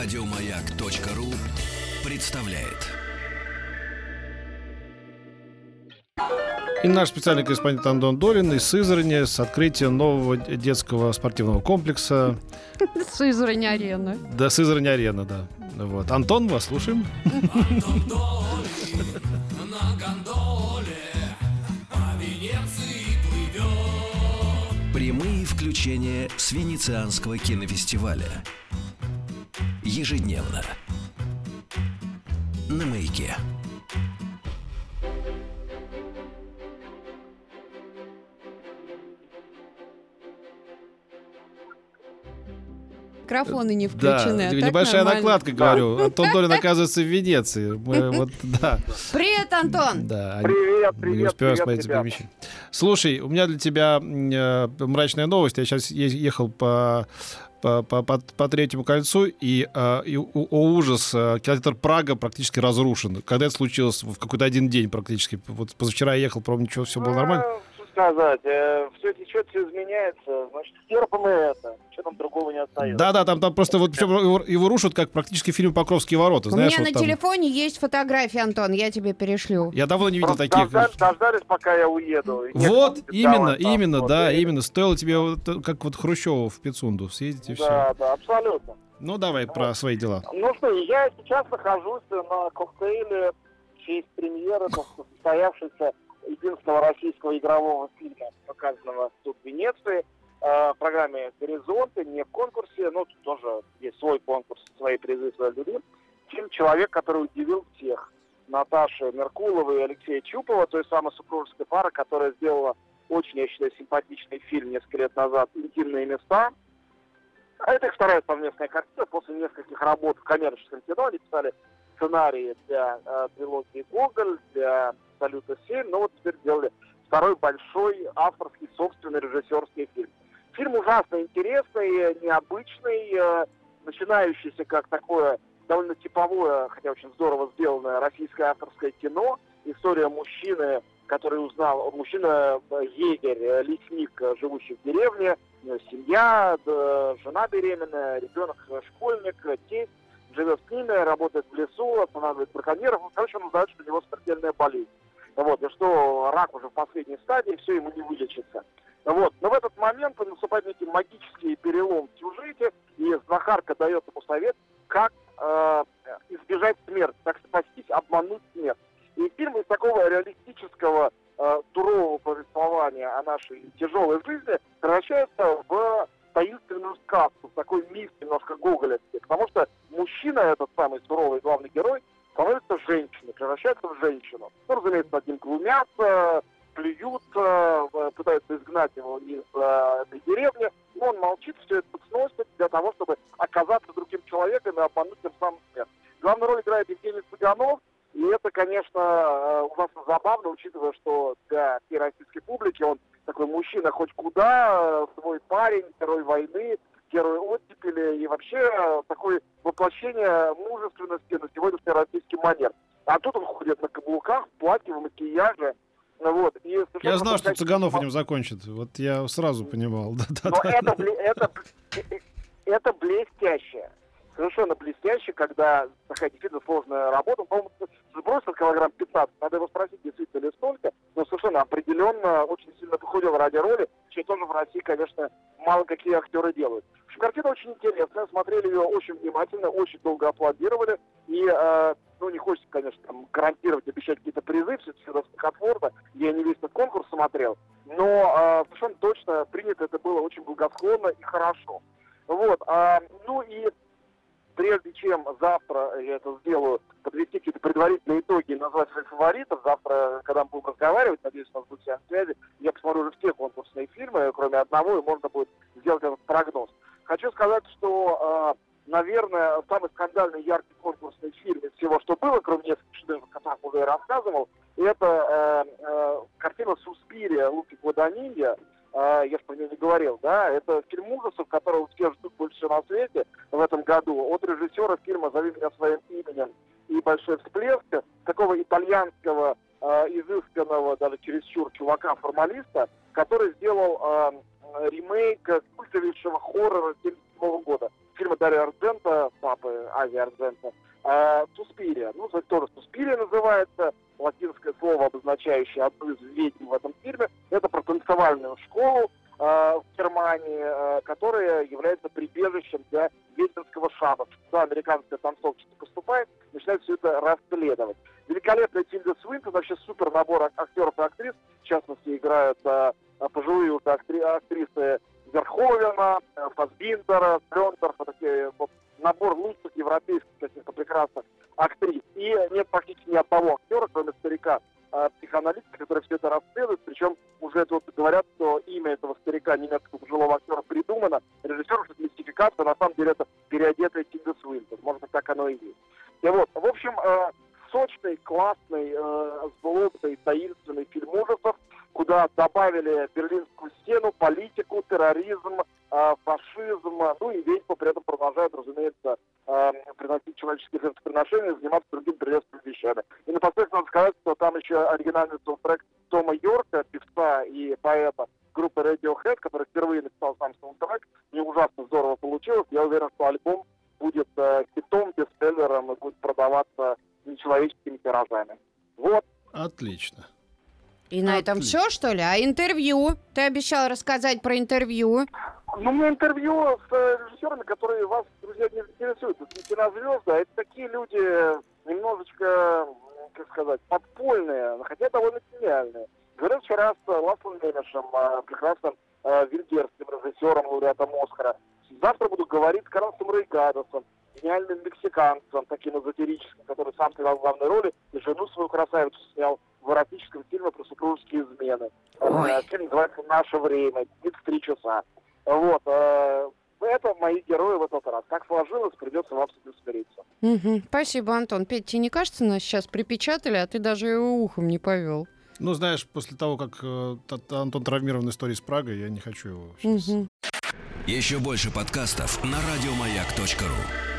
Радиомаяк.ру представляет. И наш специальный корреспондент Антон Долин из Сызрани с открытием нового детского спортивного комплекса. Сызрань арены. Да, Сызрань арена, да. Вот. Антон, вас слушаем. Прямые включения с Венецианского кинофестиваля. Ежедневно. На маяке. Микрофоны не Да, включены. а так небольшая нормально. накладка, говорю. Антон Долин оказывается в Венеции. Мы вот, да. Привет, Антон! Да, они- Привет, мы не привет, успеваем привет, смотреть. Слушай, у меня для тебя э, мрачная новость. Я сейчас ехал по по, по, по- по третьему кольцу, и, э, и, о, о, ужас, э, кинотеатр Прага практически разрушен. Когда это случилось? В какой-то один день практически. Вот позавчера я ехал, по ничего, все было нормально. Сказать, все течет, все изменяется, значит, терпим и это. Что там другого не остается? Да-да, там, там просто вот причем его, его рушат, как практически фильм «Покровские ворота». У Знаешь, меня вот на там. телефоне есть фотографии, Антон, я тебе перешлю. Я давно не видел Просто таких. дождались, дождались, пока я уеду. Вот, именно, там, именно, вот, да, и- именно. Стоило тебе вот, как вот Хрущеву в Пицунду съездить и все. Да, да, абсолютно. Ну, давай про свои дела. Ну что, я сейчас нахожусь на коктейле в честь премьеры состоявшейся единственного российского игрового фильма, показанного тут в Венеции, э, в программе «Горизонты», не в конкурсе, но тут тоже есть свой конкурс, свои призы, свои люди. Фильм «Человек, который удивил всех». Наташи Меркуловой и Алексея Чупова, той самой супружеской пары, которая сделала очень, я считаю, симпатичный фильм несколько лет назад «Интимные места». А это их вторая совместная картина после нескольких работ в коммерческом кино. Они писали сценарии для э, трилогии «Гоголь», для «Салюта-7», но вот теперь делали второй большой авторский собственный режиссерский фильм. Фильм ужасно интересный, необычный, э, начинающийся как такое довольно типовое, хотя очень здорово сделанное российское авторское кино. История мужчины, который узнал, мужчина э, егерь, э, лесник, живущий в деревне, семья, жена беременная, ребенок школьник, тесть, живет с ними, работает в лесу, останавливает браконьеров. Ну, короче, он узнает, что у него смертельная болезнь. Вот, и что рак уже в последней стадии, все ему не вылечится. Вот. Но в этот момент наступает некий магический перелом в сюжете, и знахарка дает ему совет, как э, избежать смерти, как спастись, обмануть смерть. И фильм из такого реалистического, э, сурового повествования о нашей тяжелой жизни превращается в таинственную сказку, в такой миф немножко гоголевский. Потому что мужчина, этот самый суровый главный герой, становится женщиной, превращается в женщину. Разумеется, над ним глумятся, плюют, э, пытаются изгнать его из э, этой деревни. Но он молчит, все это сносит для того, чтобы оказаться другим человеком и обмануть тем самым смерть. Главную роль играет Евгений Цыганов, и это, конечно, э, ужасно забавно, учитывая, что для всей российской публики он такой мужчина хоть куда, свой парень, герой войны, герой оттепели и вообще такое воплощение мужественности на сегодняшний российский манер. А тут он ходит на каблуках, в платье, в макияже. Ну Вот. И Я знал, что Цыганов этим закончит. Вот я сразу понимал. Но это, это, это блестяще. Совершенно блестяще, когда такая действительно сложная работа. Он, по-моему, сбросил килограмм 15. Надо его спросить, действительно ли столько. Но совершенно определенно очень сильно похудел ради роли, что тоже в России, конечно, мало какие актеры делают. Общем, картина очень интересная. Смотрели ее очень внимательно, очень долго аплодировали. И, э, ну, не хочется, конечно, там, гарантировать, обещать какие-то призы, все это всегда смехотворно. Я не весь этот конкурс смотрел. Но э, совершенно точно принято это было очень благосклонно и хорошо. Вот. а, ну и прежде чем завтра я это сделаю, подвести какие-то предварительные итоги и назвать своих фаворитов, завтра, когда мы будем разговаривать, надеюсь, у нас будет связь я посмотрю уже все конкурсные фильмы, кроме одного, и можно будет сделать этот прогноз. Хочу сказать, что, э, наверное, самый скандальный яркий конкурсный фильм из всего, что было, кроме нескольких шедевров, о которых уже рассказывал, это э, э, картина «Суспирия» Луки Гваданинья, э, я же про нее не говорил, да, это фильм ужасов, которого все ждут больше на свете в этом году, от режиссера фильма «Зови меня своим именем» и «Большой всплеск», такого итальянского, э, изысканного, даже чересчур чувака-формалиста, который сделал э, ремейк культовейшего хоррора 1977 года. Фильм фильма Дарья Арджента, папы Ази Арджента, э, «Суспирия». Ну, тоже «Суспирия» называется, латинское слово, обозначающее одну из ведьм в этом фильме. Это про танцевальную школу э, в Германии, э, которая является прибежищем для ведьминского шаба. Туда американская танцовщица поступает, начинает все это расследовать. Великолепная Тильда Свинтон, вообще супер набор ак- актеров и актрис. В частности, играют э, пожилые уже актри- актрисы Верховена, э, Фасбиндера, Лендорфа, такие вот набор лучших европейских каких-то прекрасных актрис. И нет практически ни одного актера, кроме старика, э, психоаналитика, который все это расследует. Причем уже тут говорят, что имя этого старика, немецкого пожилого актера, придумано. Режиссер, что это мистификация, на самом деле это переодетая Тильда Свинтон. Может быть, так оно и есть. И вот, в общем, э, сочный, классный, э, сглобный, таинственный фильм ужасов, куда добавили Берлинскую стену, политику, терроризм, э, фашизм, ну и ведьмы при этом продолжают, разумеется, э, приносить человеческие жертвоприношения, заниматься другими прелестными вещами. И напоследок надо сказать, что там еще оригинальный саундтрек Тома Йорка, певца и поэта группы Radiohead, который впервые написал сам саундтрек. Мне ужасно здорово получилось. Я уверен, что альбом будет э, хитом, бестселлером и будет продаваться нечеловеческими тиражами. Вот. Отлично. И на этом Отлично. все, что ли? А интервью? Ты обещал рассказать про интервью. Ну, меня интервью с э, режиссерами, которые вас, друзья, не интересуют. Это не кинозвезды, а это такие люди немножечко, как сказать, подпольные, хотя довольно гениальные. Говорил вчера с Ласлом Немешем, э, прекрасным э, венгерским режиссером, лауреатом Оскара. Завтра буду говорить с Карлосом Рейгадосом, гениальным мексиканцем, таким эзотерическим, который сам сыграл в главной роли, и жену свою красавицу снял в эротическом фильме про супружеские измены. Ой. Э, Фильм называется «Наше время», длится три часа. Вот. э, Это мои герои в этот раз. Как сложилось, придется вам с этим смириться. Мгм. Спасибо, Антон. Петь, тебе не кажется, нас сейчас припечатали, а ты даже его ухом не повел? Ну, знаешь, после того, как э, т- Антон травмирован в истории с Прагой, я не хочу его сейчас. Мгм. Еще больше подкастов на радиомаяк.ру.